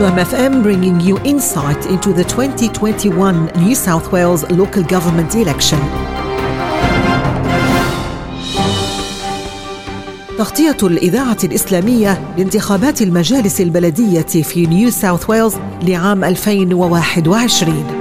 2MFM bringing you insight into the 2021 New South Wales local government election. تغطية الإذاعة الإسلامية لانتخابات المجالس البلدية في نيو ساوث ويلز لعام 2021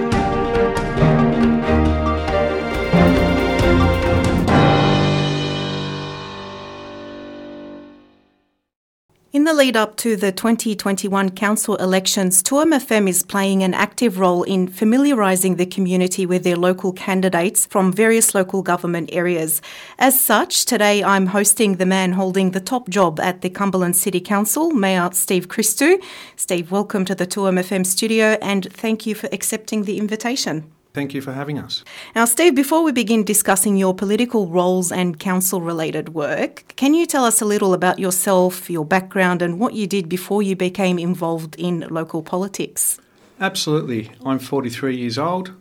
the lead up to the 2021 council elections, 2MFM is playing an active role in familiarising the community with their local candidates from various local government areas. As such, today I'm hosting the man holding the top job at the Cumberland City Council, Mayor Steve Christou. Steve, welcome to the 2MFM studio and thank you for accepting the invitation. Thank you for having us. Now, Steve, before we begin discussing your political roles and council related work, can you tell us a little about yourself, your background, and what you did before you became involved in local politics? Absolutely. I'm 43 years old.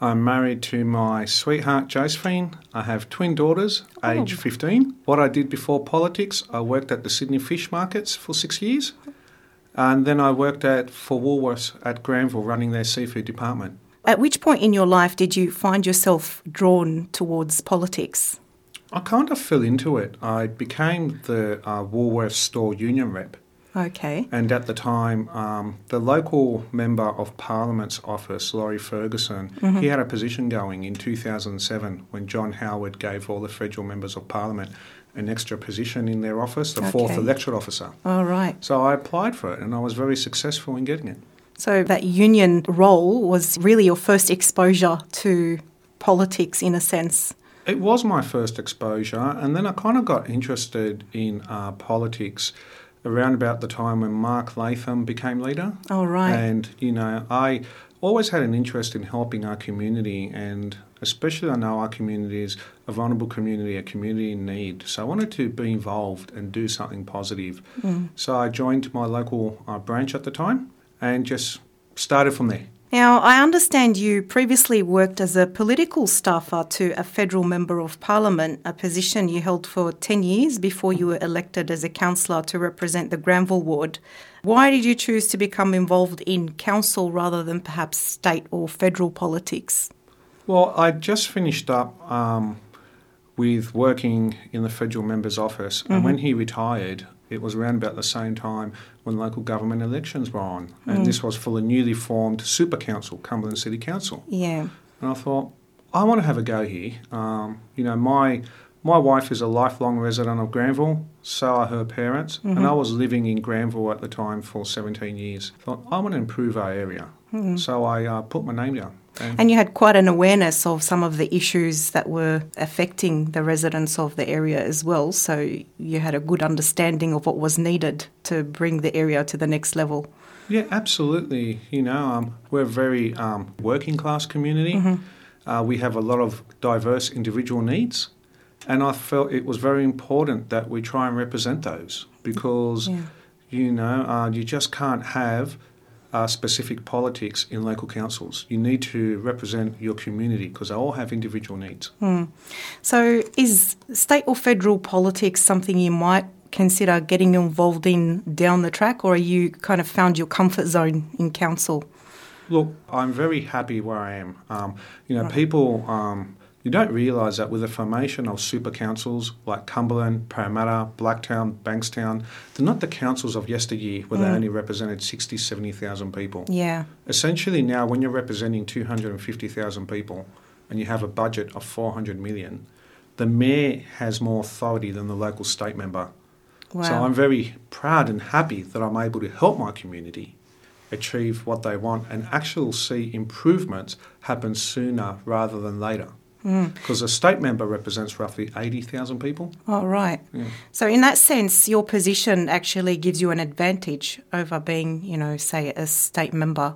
I'm married to my sweetheart Josephine. I have twin daughters, oh. age 15. What I did before politics, I worked at the Sydney fish markets for six years. And then I worked at for Woolworths at Granville running their seafood department. At which point in your life did you find yourself drawn towards politics? I kind of fell into it. I became the uh, Woolworths store union rep. Okay. And at the time, um, the local member of Parliament's office, Laurie Ferguson, mm-hmm. he had a position going in 2007 when John Howard gave all the federal members of Parliament an extra position in their office, the okay. fourth electorate officer. All right. So I applied for it and I was very successful in getting it. So that union role was really your first exposure to politics in a sense. It was my first exposure, and then I kind of got interested in uh, politics around about the time when Mark Latham became leader. Oh, right. And, you know, I always had an interest in helping our community, and especially I know our community is a vulnerable community, a community in need. So I wanted to be involved and do something positive. Mm. So I joined my local uh, branch at the time and just started from there. Now, I understand you previously worked as a political staffer to a federal member of parliament, a position you held for 10 years before you were elected as a councillor to represent the Granville ward. Why did you choose to become involved in council rather than perhaps state or federal politics? Well, I just finished up um, with working in the federal member's office, mm-hmm. and when he retired, it was around about the same time when local government elections were on, and mm. this was for the newly formed Super Council, Cumberland City Council. Yeah. And I thought, I want to have a go here. Um, you know, my my wife is a lifelong resident of Granville, so are her parents, mm-hmm. and I was living in Granville at the time for 17 years. I thought, I want to improve our area. Mm-hmm. So I uh, put my name down. And you had quite an awareness of some of the issues that were affecting the residents of the area as well. So you had a good understanding of what was needed to bring the area to the next level. Yeah, absolutely. You know, um, we're a very um, working class community. Mm-hmm. Uh, we have a lot of diverse individual needs. And I felt it was very important that we try and represent those because, yeah. you know, uh, you just can't have uh, specific politics in local councils. You need to represent your community because they all have individual needs. Mm. So, is state or federal politics something you might consider getting involved in down the track, or are you kind of found your comfort zone in council? Look, I'm very happy where I am. Um, you know, right. people. Um, you don't realise that with the formation of super councils like Cumberland, Parramatta, Blacktown, Bankstown, they're not the councils of yesteryear where mm. they only represented 60, 70,000 people. Yeah. Essentially now when you're representing 250,000 people and you have a budget of 400 million, the mayor has more authority than the local state member. Wow. So I'm very proud and happy that I'm able to help my community achieve what they want and actually see improvements happen sooner rather than later. Mm. Because a state member represents roughly 80,000 people. Oh, right. Yeah. So, in that sense, your position actually gives you an advantage over being, you know, say, a state member.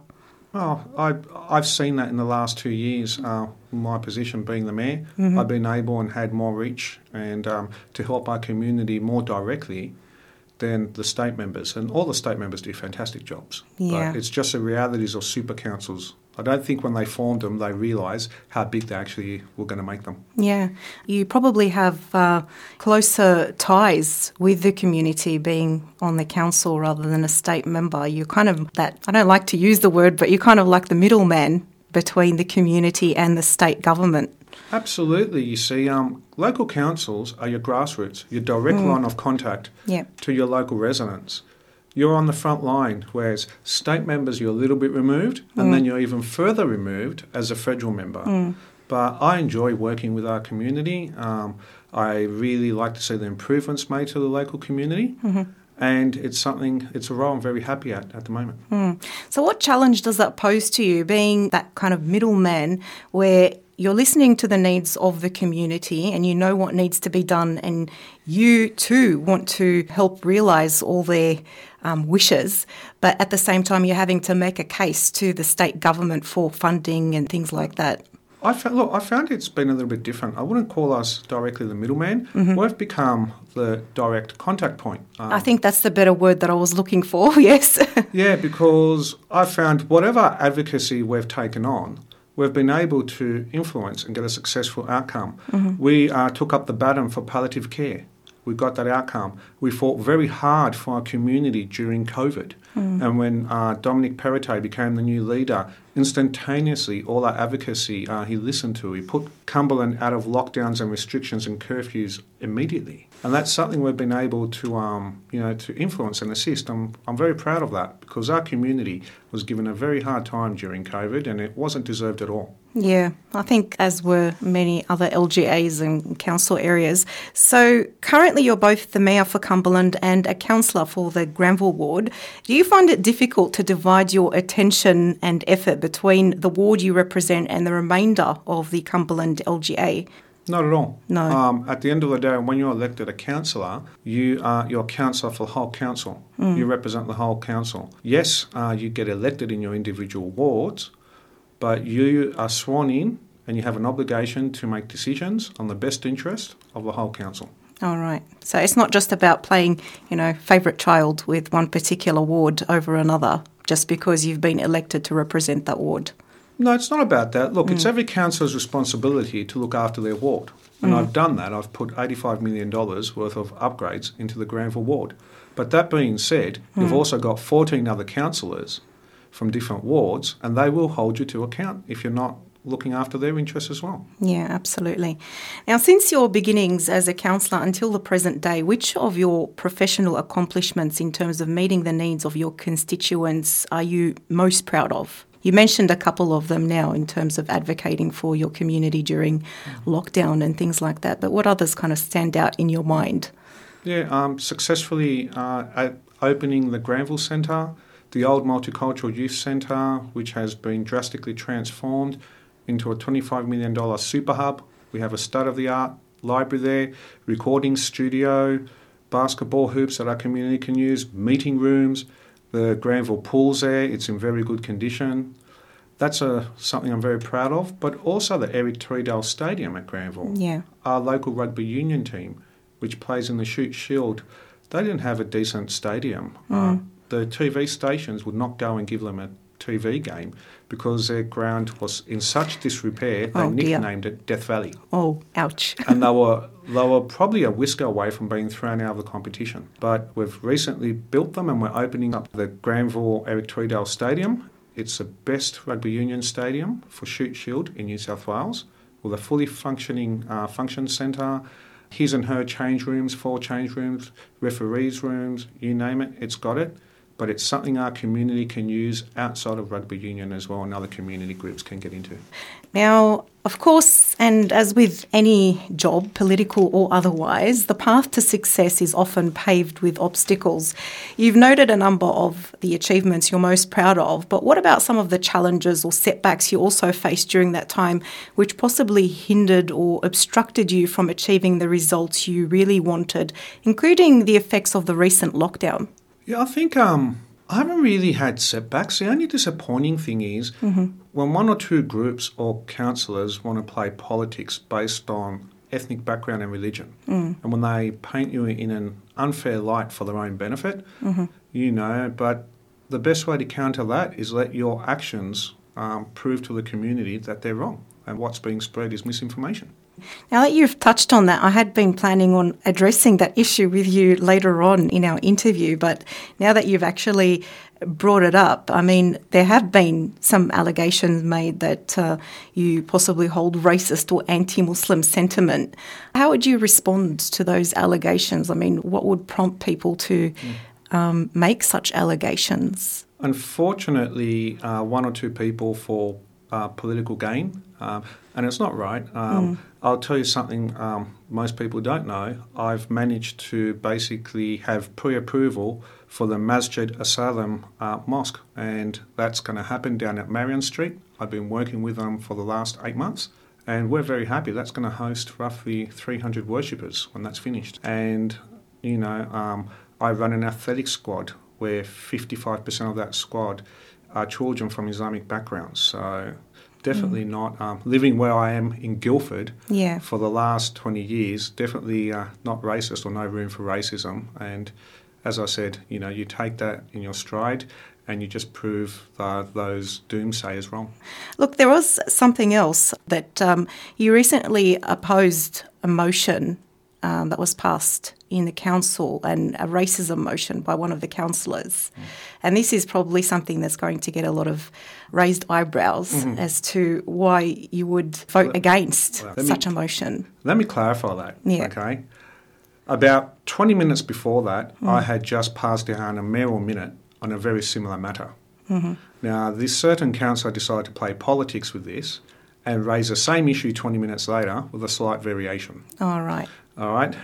Well, I, I've seen that in the last two years. Uh, my position being the mayor, mm-hmm. I've been able and had more reach and um, to help our community more directly than the state members. And all the state members do fantastic jobs. Yeah. But it's just the realities of super councils I don't think when they formed them they realised how big they actually were going to make them. Yeah, you probably have uh, closer ties with the community being on the council rather than a state member. You're kind of that, I don't like to use the word, but you're kind of like the middleman between the community and the state government. Absolutely. You see, um, local councils are your grassroots, your direct mm. line of contact yep. to your local residents you're on the front line, whereas state members, you're a little bit removed, and mm. then you're even further removed as a federal member. Mm. But I enjoy working with our community. Um, I really like to see the improvements made to the local community. Mm-hmm. And it's something, it's a role I'm very happy at at the moment. Mm. So, what challenge does that pose to you, being that kind of middleman where you're listening to the needs of the community and you know what needs to be done, and you too want to help realise all their um, wishes, but at the same time, you're having to make a case to the state government for funding and things like that. I found, look, I found it's been a little bit different. I wouldn't call us directly the middleman. Mm-hmm. We've become the direct contact point. Um, I think that's the better word that I was looking for, yes. yeah, because I found whatever advocacy we've taken on, we've been able to influence and get a successful outcome. Mm-hmm. We uh, took up the baton for palliative care. We got that outcome. We fought very hard for our community during COVID. Mm. And when uh, Dominic Perrottet became the new leader, instantaneously all our advocacy uh, he listened to. He put Cumberland out of lockdowns and restrictions and curfews immediately. And that's something we've been able to, um, you know, to influence and assist. I'm, I'm very proud of that because our community was given a very hard time during COVID and it wasn't deserved at all. Yeah, I think as were many other LGAs and council areas. So currently you're both the Mayor for Cumberland and a councillor for the Granville Ward. Do you find it difficult to divide your attention and effort between the ward you represent and the remainder of the Cumberland LGA? Not at all. No. Um, at the end of the day, when you're elected a councillor, you are your councillor for the whole council. Mm. You represent the whole council. Yes, uh, you get elected in your individual wards, but you are sworn in and you have an obligation to make decisions on the best interest of the whole council. All right. So it's not just about playing, you know, favourite child with one particular ward over another just because you've been elected to represent that ward. No, it's not about that. Look, mm. it's every councillor's responsibility to look after their ward. And mm. I've done that. I've put $85 million worth of upgrades into the Granville ward. But that being said, mm. you've also got 14 other councillors from different wards, and they will hold you to account if you're not looking after their interests as well. Yeah, absolutely. Now, since your beginnings as a councillor until the present day, which of your professional accomplishments in terms of meeting the needs of your constituents are you most proud of? You mentioned a couple of them now in terms of advocating for your community during lockdown and things like that, but what others kind of stand out in your mind? Yeah, um, successfully uh, opening the Granville Centre the old Multicultural Youth Centre, which has been drastically transformed into a $25 million super hub. We have a state of the art library there, recording studio, basketball hoops that our community can use, meeting rooms, the Granville pool's there, it's in very good condition. That's a, something I'm very proud of, but also the Eric Tweedale Stadium at Granville. Yeah. Our local rugby union team, which plays in the Shute Shield, they didn't have a decent stadium. Mm. Uh, the TV stations would not go and give them a TV game because their ground was in such disrepair they oh, nicknamed dear. it Death Valley. Oh, ouch! and they were they were probably a whisker away from being thrown out of the competition. But we've recently built them and we're opening up the Granville Eric Tweedale Stadium. It's the best rugby union stadium for Shute Shield in New South Wales with a fully functioning uh, function centre his and her change rooms, four change rooms, referees' rooms, you name it, it's got it but it's something our community can use outside of rugby union as well and other community groups can get into. Now, of course, and as with any job, political or otherwise, the path to success is often paved with obstacles. You've noted a number of the achievements you're most proud of, but what about some of the challenges or setbacks you also faced during that time, which possibly hindered or obstructed you from achieving the results you really wanted, including the effects of the recent lockdown? Yeah, I think um, I haven't really had setbacks. The only disappointing thing is mm-hmm. when one or two groups or councillors want to play politics based on ethnic background and religion, mm. and when they paint you in an unfair light for their own benefit, mm-hmm. you know, but the best way to counter that is let your actions um, prove to the community that they're wrong and what's being spread is misinformation. Now that you've touched on that, I had been planning on addressing that issue with you later on in our interview, but now that you've actually brought it up, I mean, there have been some allegations made that uh, you possibly hold racist or anti Muslim sentiment. How would you respond to those allegations? I mean, what would prompt people to um, make such allegations? Unfortunately, uh, one or two people for uh, political gain, um, and it's not right. Um, mm. I'll tell you something um, most people don't know. I've managed to basically have pre approval for the Masjid Asalam uh, Mosque, and that's going to happen down at Marion Street. I've been working with them for the last eight months, and we're very happy. That's going to host roughly 300 worshippers when that's finished. And, you know, um, I run an athletics squad where 55% of that squad are children from Islamic backgrounds. So definitely mm. not um, living where I am in Guildford yeah. for the last 20 years. Definitely uh, not racist or no room for racism. And as I said, you know, you take that in your stride and you just prove that those doomsayers wrong. Look, there was something else that um, you recently opposed a motion um, that was passed in the council and a racism motion by one of the councillors. Mm. And this is probably something that's going to get a lot of raised eyebrows mm-hmm. as to why you would vote well, against well, such me, a motion. Let me clarify that. Yeah. Okay. About 20 minutes before that, mm. I had just passed down a mayoral minute on a very similar matter. Mm-hmm. Now, this certain councillor decided to play politics with this and raise the same issue 20 minutes later with a slight variation. All right. All right.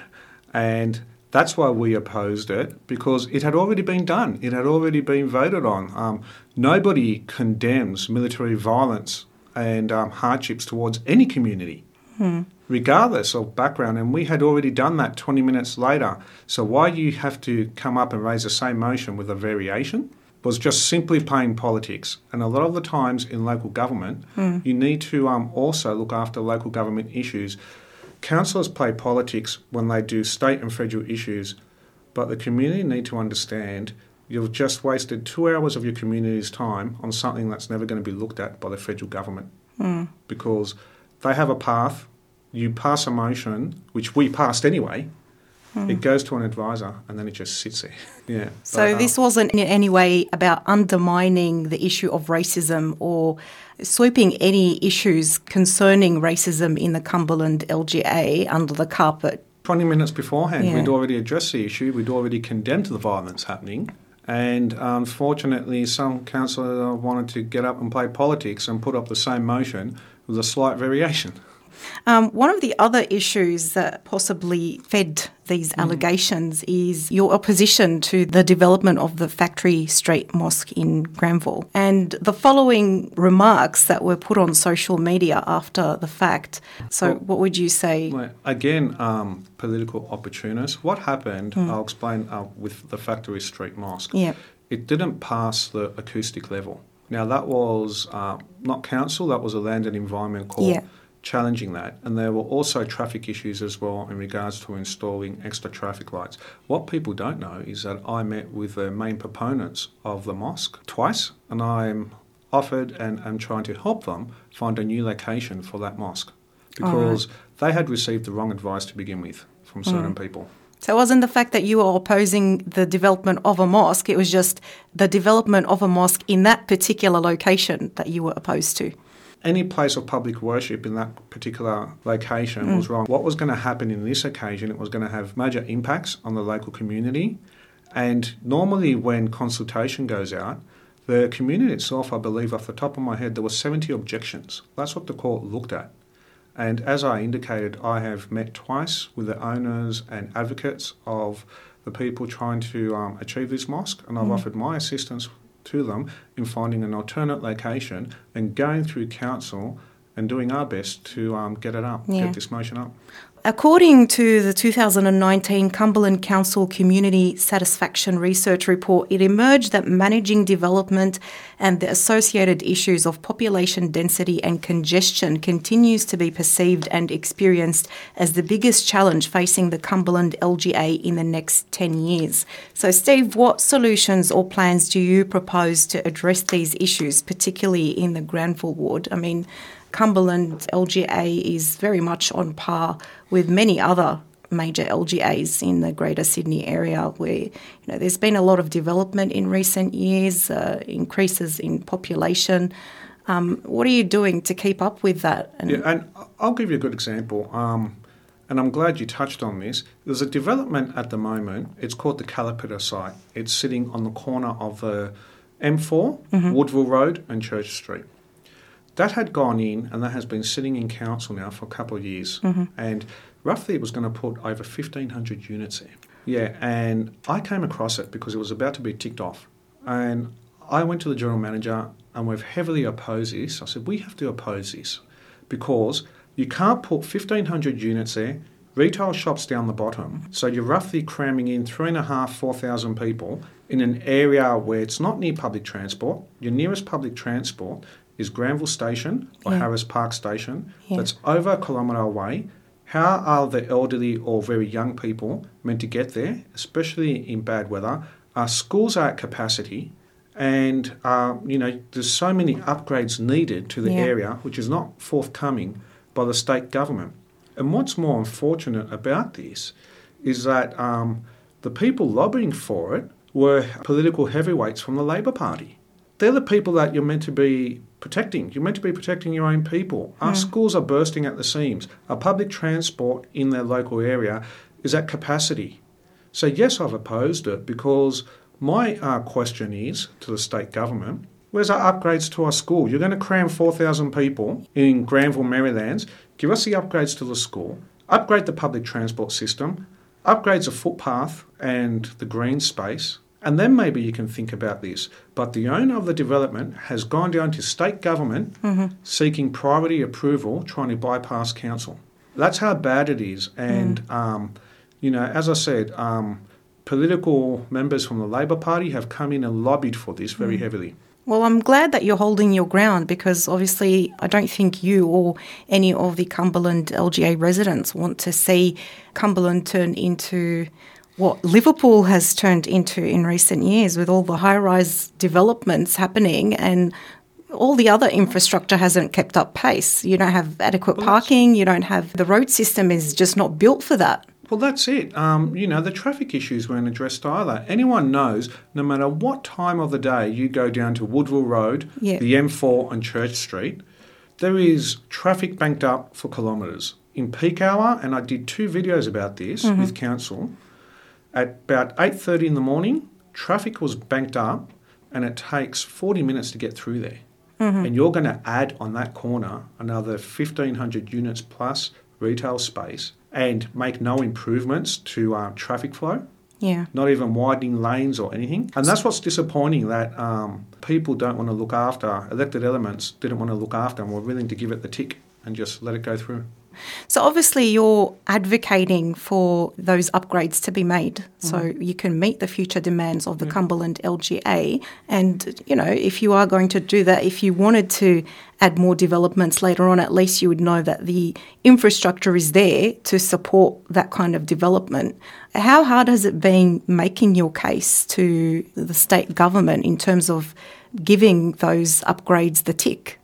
And that's why we opposed it because it had already been done. It had already been voted on. Um, nobody condemns military violence and um, hardships towards any community, hmm. regardless of background. And we had already done that 20 minutes later. So why you have to come up and raise the same motion with a variation? Was just simply playing politics. And a lot of the times in local government, hmm. you need to um, also look after local government issues councillors play politics when they do state and federal issues, but the community need to understand you've just wasted two hours of your community's time on something that's never going to be looked at by the federal government mm. because they have a path. You pass a motion, which we passed anyway. Mm. It goes to an advisor and then it just sits there. yeah. So but, um, this wasn't in any way about undermining the issue of racism or sweeping any issues concerning racism in the Cumberland LGA under the carpet. 20 minutes beforehand, yeah. we'd already addressed the issue, we'd already condemned the violence happening. And um, unfortunately, some councillor wanted to get up and play politics and put up the same motion with a slight variation. Um, one of the other issues that possibly fed these mm. allegations is your opposition to the development of the Factory Street Mosque in Granville. And the following remarks that were put on social media after the fact. So, well, what would you say? Well, again, um, political opportunists. What happened, mm. I'll explain uh, with the Factory Street Mosque. Yeah. It didn't pass the acoustic level. Now, that was uh, not council, that was a land and environment court. Yeah challenging that. And there were also traffic issues as well in regards to installing extra traffic lights. What people don't know is that I met with the main proponents of the mosque twice, and I'm offered and am trying to help them find a new location for that mosque because right. they had received the wrong advice to begin with from certain mm. people. So it wasn't the fact that you were opposing the development of a mosque, it was just the development of a mosque in that particular location that you were opposed to any place of public worship in that particular location mm. was wrong. What was going to happen in this occasion, it was going to have major impacts on the local community. And normally, when consultation goes out, the community itself, I believe, off the top of my head, there were 70 objections. That's what the court looked at. And as I indicated, I have met twice with the owners and advocates of the people trying to um, achieve this mosque, and I've mm. offered my assistance to them in finding an alternate location and going through council and doing our best to um, get it up, yeah. get this motion up. According to the 2019 Cumberland Council Community Satisfaction Research Report, it emerged that managing development and the associated issues of population density and congestion continues to be perceived and experienced as the biggest challenge facing the Cumberland LGA in the next 10 years. So, Steve, what solutions or plans do you propose to address these issues, particularly in the Granville ward? I mean, Cumberland LGA is very much on par with many other major LGAs in the Greater Sydney area, where you know there's been a lot of development in recent years, uh, increases in population. Um, what are you doing to keep up with that? And yeah, and I'll give you a good example. Um, and I'm glad you touched on this. There's a development at the moment. It's called the Calipita site. It's sitting on the corner of the M4, mm-hmm. Woodville Road, and Church Street that had gone in and that has been sitting in council now for a couple of years. Mm-hmm. And roughly it was going to put over 1,500 units there. Yeah, and I came across it because it was about to be ticked off. And I went to the general manager and we've heavily opposed this. I said, we have to oppose this because you can't put 1,500 units there, retail shops down the bottom. So you're roughly cramming in three and a half, 4,000 people in an area where it's not near public transport. Your nearest public transport is Granville Station or yeah. Harris Park Station yeah. that's over a kilometre away. How are the elderly or very young people meant to get there, especially in bad weather? Our schools are at capacity, and uh, you know there's so many upgrades needed to the yeah. area, which is not forthcoming by the state government. And what's more unfortunate about this is that um, the people lobbying for it were political heavyweights from the Labor Party. They're the people that you're meant to be protecting. You're meant to be protecting your own people. Our hmm. schools are bursting at the seams. Our public transport in their local area is at capacity. So, yes, I've opposed it because my uh, question is to the state government where's our upgrades to our school? You're going to cram 4,000 people in Granville, Merrylands. Give us the upgrades to the school, upgrade the public transport system, upgrades the footpath and the green space, and then maybe you can think about this. But the owner of the development has gone down to state government mm-hmm. seeking priority approval, trying to bypass council. That's how bad it is. And, mm. um, you know, as I said, um, political members from the Labor Party have come in and lobbied for this very mm. heavily. Well, I'm glad that you're holding your ground because obviously I don't think you or any of the Cumberland LGA residents want to see Cumberland turn into what Liverpool has turned into in recent years with all the high rise developments happening and all the other infrastructure hasn't kept up pace. You don't have adequate parking, you don't have the road system is just not built for that. Well, that's it. Um, you know, the traffic issues weren't addressed either. Anyone knows, no matter what time of the day you go down to Woodville Road, the M4 and Church Street, there is traffic banked up for kilometres. In peak hour, and I did two videos about this mm-hmm. with council, at about 8.30 in the morning, traffic was banked up and it takes 40 minutes to get through there. Mm-hmm. And you're going to add on that corner another 1,500 units plus retail space and make no improvements to uh, traffic flow. Yeah. Not even widening lanes or anything. And that's what's disappointing that um, people don't want to look after, elected elements didn't want to look after and were willing to give it the tick and just let it go through. So obviously you're advocating for those upgrades to be made mm-hmm. so you can meet the future demands of the yeah. Cumberland LGA and you know if you are going to do that if you wanted to add more developments later on at least you would know that the infrastructure is there to support that kind of development. How hard has it been making your case to the state government in terms of giving those upgrades the tick?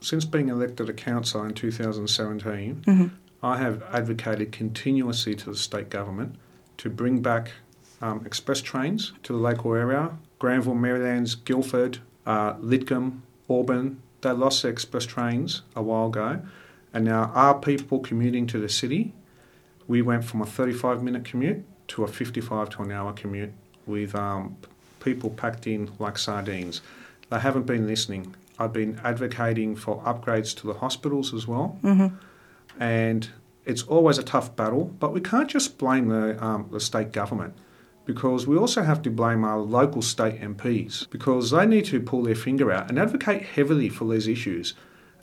Since being elected a councillor in 2017, mm-hmm. I have advocated continuously to the state government to bring back um, express trains to the local area. Granville, Merrylands, Guildford, uh, Lidcombe, Auburn, they lost their express trains a while ago. And now our people commuting to the city, we went from a 35 minute commute to a 55 to an hour commute with um, people packed in like sardines. They haven't been listening. I've been advocating for upgrades to the hospitals as well. Mm-hmm. And it's always a tough battle, but we can't just blame the, um, the state government because we also have to blame our local state MPs because they need to pull their finger out and advocate heavily for these issues.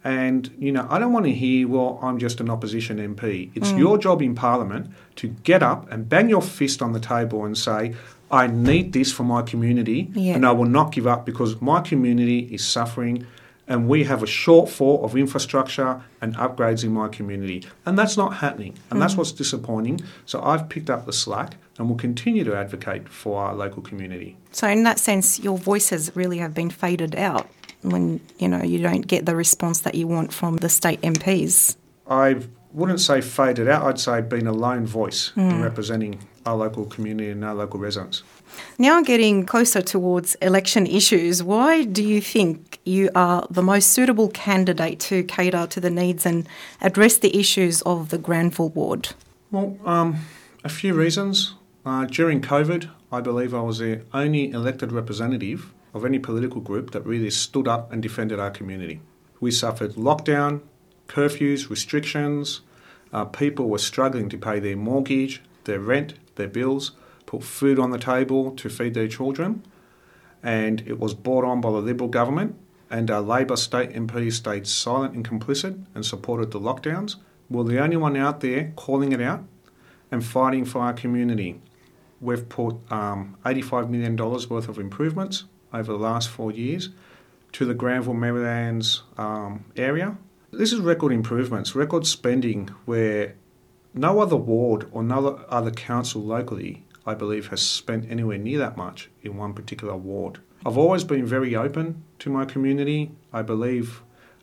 And, you know, I don't want to hear, well, I'm just an opposition MP. It's mm. your job in Parliament to get up and bang your fist on the table and say, I need this for my community yeah. and I will not give up because my community is suffering and we have a shortfall of infrastructure and upgrades in my community. And that's not happening. And mm. that's what's disappointing. So I've picked up the slack and will continue to advocate for our local community. So in that sense, your voices really have been faded out when, you know, you don't get the response that you want from the state MPs. I wouldn't say faded out, I'd say been a lone voice mm. in representing our local community and our local residents. Now, getting closer towards election issues, why do you think you are the most suitable candidate to cater to the needs and address the issues of the Granville ward? Well, um, a few reasons. Uh, during COVID, I believe I was the only elected representative of any political group that really stood up and defended our community. We suffered lockdown, curfews, restrictions. Uh, people were struggling to pay their mortgage, their rent, their bills, put food on the table to feed their children. And it was brought on by the Liberal government, and our Labor state MPs stayed silent and complicit and supported the lockdowns. We're the only one out there calling it out and fighting for our community. We've put um, $85 million worth of improvements over the last four years to the Granville Merrylands um, area. This is record improvements, record spending where no other ward or no other council locally, I believe, has spent anywhere near that much in one particular ward. I've always been very open to my community. I believe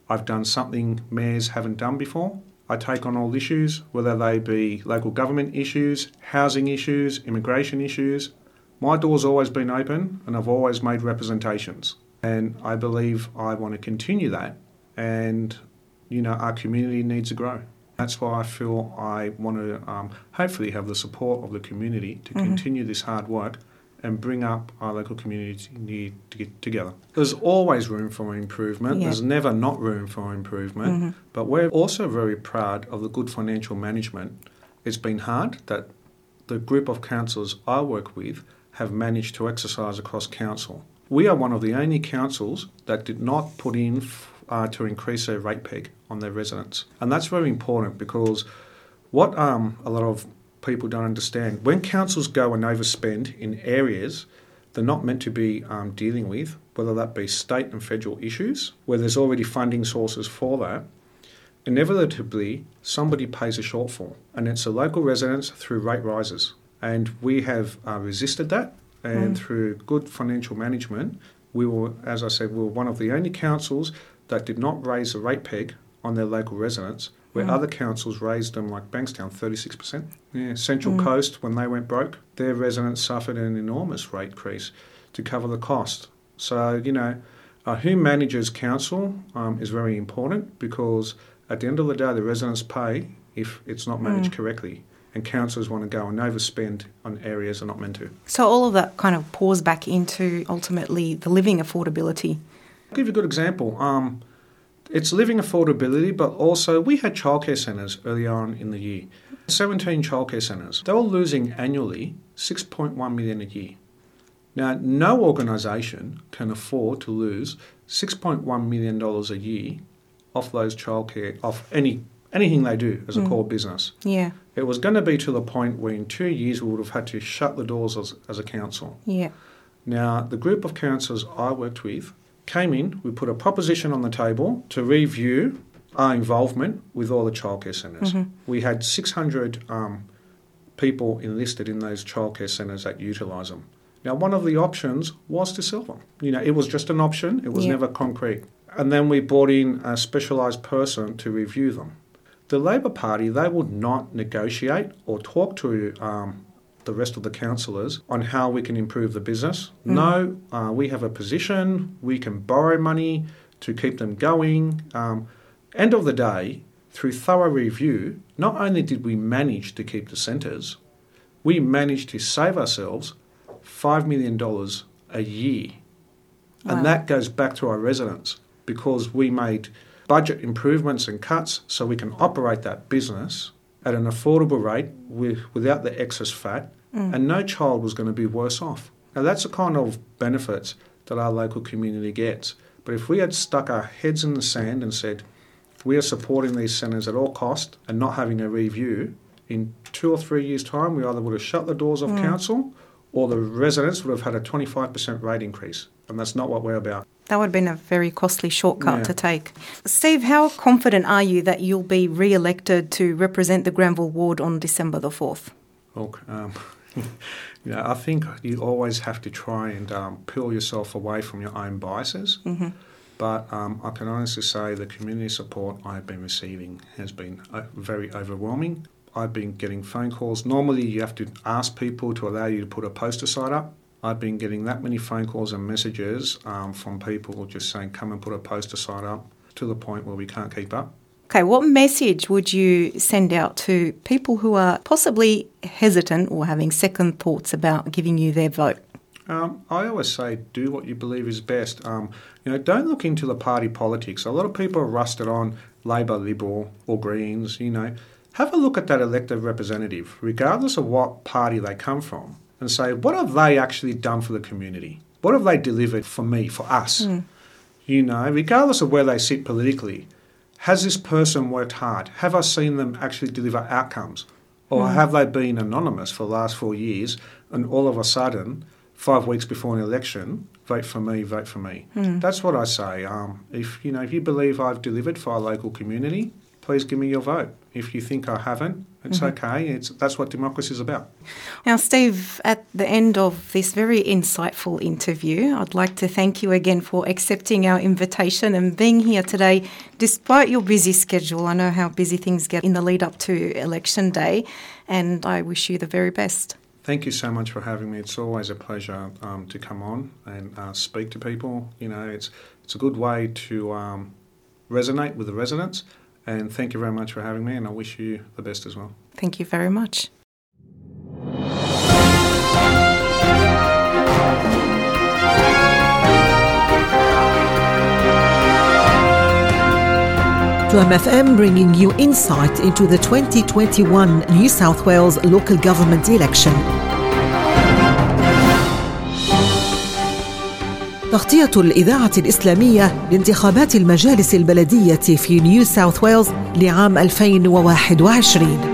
I've done something mayors haven't done before. I take on all issues, whether they be local government issues, housing issues, immigration issues. My door's always been open and I've always made representations. And I believe I want to continue that. And, you know, our community needs to grow. That's why I feel I want to um, hopefully have the support of the community to mm-hmm. continue this hard work and bring up our local community need to get together. There's always room for improvement. Yeah. There's never not room for improvement. Mm-hmm. But we're also very proud of the good financial management. It's been hard that the group of councillors I work with have managed to exercise across council. We are one of the only councils that did not put in uh, to increase their rate peg on their residents. And that's very important because what um, a lot of people don't understand when councils go and overspend in areas they're not meant to be um, dealing with, whether that be state and federal issues, where there's already funding sources for that, inevitably somebody pays a shortfall. And it's the local residents through rate rises. And we have uh, resisted that. And mm. through good financial management, we were, as I said, we were one of the only councils that did not raise the rate peg on their local residents, where mm. other councils raised them, like Bankstown, 36%. Yeah, Central mm. Coast, when they went broke, their residents suffered an enormous rate increase to cover the cost. So, you know, uh, who manages council um, is very important because at the end of the day, the residents pay if it's not managed mm. correctly. And councils want to go and overspend on areas they're not meant to. So, all of that kind of pours back into ultimately the living affordability I'll give you a good example. Um, it's living affordability, but also we had childcare centres early on in the year. 17 childcare centres. They were losing annually 6.1 million a year. Now, no organisation can afford to lose 6.1 million dollars a year off those childcare, off any anything they do as a mm. core business. Yeah. It was going to be to the point where in two years we would have had to shut the doors as, as a council. Yeah. Now, the group of councillors I worked with came in, we put a proposition on the table to review our involvement with all the childcare centres. Mm-hmm. We had 600 um, people enlisted in those childcare centres that utilise them. Now, one of the options was to sell them. You know, it was just an option, it was yeah. never concrete. And then we brought in a specialised person to review them. The Labor Party, they would not negotiate or talk to um, the rest of the councillors on how we can improve the business. Mm. No, uh, we have a position, we can borrow money to keep them going. Um, end of the day, through thorough review, not only did we manage to keep the centres, we managed to save ourselves $5 million a year. Wow. And that goes back to our residents because we made budget improvements and cuts so we can operate that business at an affordable rate with, without the excess fat, mm. and no child was going to be worse off. Now, that's the kind of benefits that our local community gets. But if we had stuck our heads in the sand and said, we are supporting these centres at all cost and not having a review, in two or three years' time, we either would have shut the doors of mm. council or the residents would have had a 25% rate increase. And that's not what we're about. That would have been a very costly shortcut yeah. to take. Steve, how confident are you that you'll be re elected to represent the Granville ward on December the 4th? Look, um, you know, I think you always have to try and um, peel yourself away from your own biases. Mm-hmm. But um, I can honestly say the community support I've been receiving has been uh, very overwhelming. I've been getting phone calls. Normally, you have to ask people to allow you to put a poster site up. I've been getting that many phone calls and messages um, from people just saying, come and put a poster site up to the point where we can't keep up. Okay, what message would you send out to people who are possibly hesitant or having second thoughts about giving you their vote? Um, I always say, do what you believe is best. Um, you know, don't look into the party politics. A lot of people are rusted on Labor, Liberal, or Greens. You know, have a look at that elected representative, regardless of what party they come from, and say, what have they actually done for the community? What have they delivered for me, for us? Mm. You know, regardless of where they sit politically, has this person worked hard? Have I seen them actually deliver outcomes? Or mm. have they been anonymous for the last four years and all of a sudden, five weeks before an election, vote for me, vote for me? Mm. That's what I say. Um, if you know, if you believe I've delivered for our local community, please give me your vote. If you think I haven't, it's mm-hmm. okay. It's that's what democracy is about. Now, Steve, at the end of this very insightful interview, I'd like to thank you again for accepting our invitation and being here today, despite your busy schedule. I know how busy things get in the lead up to election day, and I wish you the very best. Thank you so much for having me. It's always a pleasure um, to come on and uh, speak to people. You know, it's it's a good way to um, resonate with the residents and thank you very much for having me, and I wish you the best as well. Thank you very much. 2MFM bringing you insight into the 2021 New South Wales local government election. تغطية الإذاعة الإسلامية لانتخابات المجالس البلدية في نيو ساوث ويلز لعام 2021